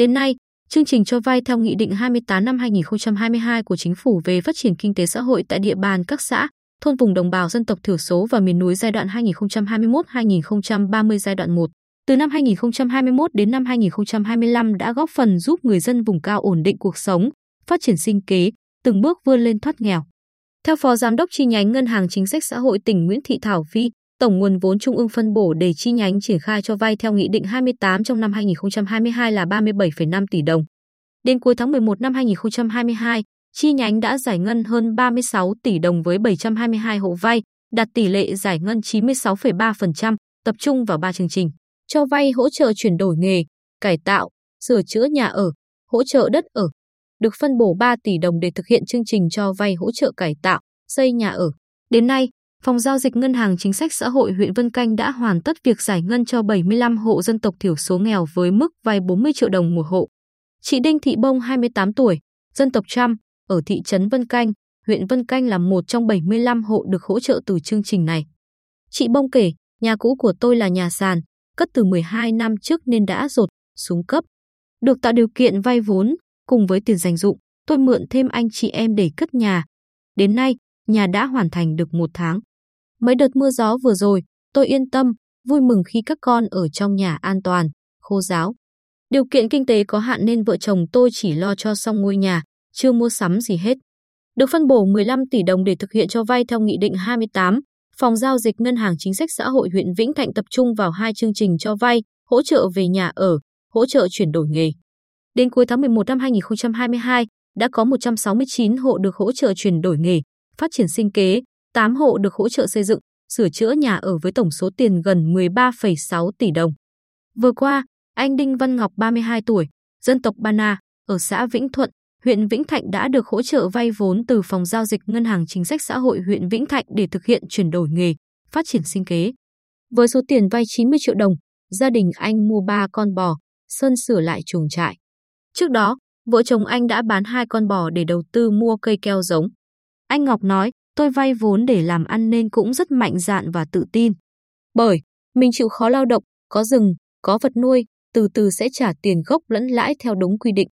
Đến nay, chương trình cho vay theo Nghị định 28 năm 2022 của Chính phủ về phát triển kinh tế xã hội tại địa bàn các xã, thôn vùng đồng bào dân tộc thiểu số và miền núi giai đoạn 2021-2030 giai đoạn 1. Từ năm 2021 đến năm 2025 đã góp phần giúp người dân vùng cao ổn định cuộc sống, phát triển sinh kế, từng bước vươn lên thoát nghèo. Theo Phó Giám đốc chi nhánh Ngân hàng Chính sách Xã hội tỉnh Nguyễn Thị Thảo Vi tổng nguồn vốn trung ương phân bổ để chi nhánh triển khai cho vay theo Nghị định 28 trong năm 2022 là 37,5 tỷ đồng. Đến cuối tháng 11 năm 2022, chi nhánh đã giải ngân hơn 36 tỷ đồng với 722 hộ vay, đạt tỷ lệ giải ngân 96,3%, tập trung vào 3 chương trình: cho vay hỗ trợ chuyển đổi nghề, cải tạo, sửa chữa nhà ở, hỗ trợ đất ở. Được phân bổ 3 tỷ đồng để thực hiện chương trình cho vay hỗ trợ cải tạo, xây nhà ở. Đến nay, Phòng giao dịch Ngân hàng Chính sách Xã hội huyện Vân Canh đã hoàn tất việc giải ngân cho 75 hộ dân tộc thiểu số nghèo với mức vay 40 triệu đồng một hộ. Chị Đinh Thị Bông 28 tuổi, dân tộc Trăm, ở thị trấn Vân Canh, huyện Vân Canh là một trong 75 hộ được hỗ trợ từ chương trình này. Chị Bông kể, nhà cũ của tôi là nhà sàn, cất từ 12 năm trước nên đã rột, xuống cấp. Được tạo điều kiện vay vốn, cùng với tiền dành dụng, tôi mượn thêm anh chị em để cất nhà. Đến nay, nhà đã hoàn thành được một tháng. Mấy đợt mưa gió vừa rồi, tôi yên tâm, vui mừng khi các con ở trong nhà an toàn, khô giáo. Điều kiện kinh tế có hạn nên vợ chồng tôi chỉ lo cho xong ngôi nhà, chưa mua sắm gì hết. Được phân bổ 15 tỷ đồng để thực hiện cho vay theo Nghị định 28, Phòng Giao dịch Ngân hàng Chính sách Xã hội huyện Vĩnh Thạnh tập trung vào hai chương trình cho vay, hỗ trợ về nhà ở, hỗ trợ chuyển đổi nghề. Đến cuối tháng 11 năm 2022, đã có 169 hộ được hỗ trợ chuyển đổi nghề, phát triển sinh kế, 8 hộ được hỗ trợ xây dựng, sửa chữa nhà ở với tổng số tiền gần 13,6 tỷ đồng. Vừa qua, anh Đinh Văn Ngọc 32 tuổi, dân tộc Ba Na, ở xã Vĩnh Thuận, huyện Vĩnh Thạnh đã được hỗ trợ vay vốn từ phòng giao dịch Ngân hàng Chính sách Xã hội huyện Vĩnh Thạnh để thực hiện chuyển đổi nghề, phát triển sinh kế. Với số tiền vay 90 triệu đồng, gia đình anh mua 3 con bò, sơn sửa lại chuồng trại. Trước đó, vợ chồng anh đã bán hai con bò để đầu tư mua cây keo giống. Anh Ngọc nói, tôi vay vốn để làm ăn nên cũng rất mạnh dạn và tự tin. Bởi, mình chịu khó lao động, có rừng, có vật nuôi, từ từ sẽ trả tiền gốc lẫn lãi theo đúng quy định.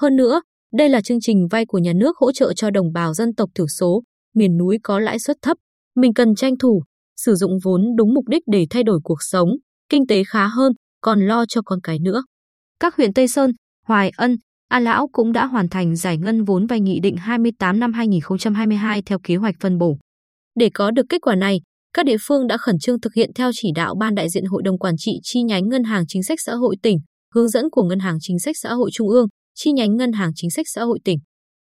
Hơn nữa, đây là chương trình vay của nhà nước hỗ trợ cho đồng bào dân tộc thiểu số, miền núi có lãi suất thấp. Mình cần tranh thủ, sử dụng vốn đúng mục đích để thay đổi cuộc sống, kinh tế khá hơn, còn lo cho con cái nữa. Các huyện Tây Sơn, Hoài Ân, A Lão cũng đã hoàn thành giải ngân vốn vay Nghị định 28 năm 2022 theo kế hoạch phân bổ. Để có được kết quả này, các địa phương đã khẩn trương thực hiện theo chỉ đạo Ban đại diện Hội đồng Quản trị chi nhánh Ngân hàng Chính sách Xã hội tỉnh, hướng dẫn của Ngân hàng Chính sách Xã hội Trung ương, chi nhánh Ngân hàng Chính sách Xã hội tỉnh.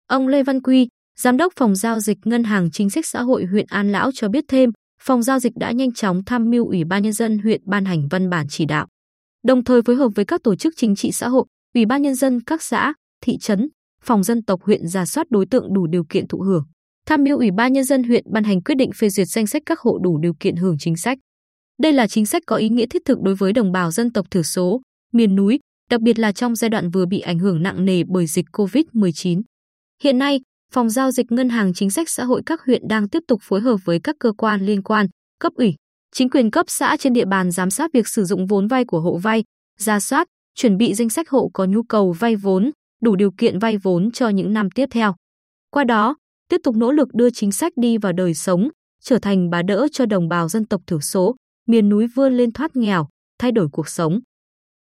Ông Lê Văn Quy, Giám đốc Phòng Giao dịch Ngân hàng Chính sách Xã hội huyện An Lão cho biết thêm, Phòng Giao dịch đã nhanh chóng tham mưu Ủy ban Nhân dân huyện ban hành văn bản chỉ đạo. Đồng thời phối hợp với các tổ chức chính trị xã hội, Ủy ban Nhân dân các xã, thị trấn, phòng dân tộc huyện giả soát đối tượng đủ điều kiện thụ hưởng. Tham mưu Ủy ban Nhân dân huyện ban hành quyết định phê duyệt danh sách các hộ đủ điều kiện hưởng chính sách. Đây là chính sách có ý nghĩa thiết thực đối với đồng bào dân tộc thiểu số, miền núi, đặc biệt là trong giai đoạn vừa bị ảnh hưởng nặng nề bởi dịch COVID-19. Hiện nay, Phòng giao dịch Ngân hàng Chính sách Xã hội các huyện đang tiếp tục phối hợp với các cơ quan liên quan, cấp ủy, chính quyền cấp xã trên địa bàn giám sát việc sử dụng vốn vay của hộ vay, ra soát, chuẩn bị danh sách hộ có nhu cầu vay vốn, đủ điều kiện vay vốn cho những năm tiếp theo. Qua đó, tiếp tục nỗ lực đưa chính sách đi vào đời sống, trở thành bà đỡ cho đồng bào dân tộc thiểu số, miền núi vươn lên thoát nghèo, thay đổi cuộc sống.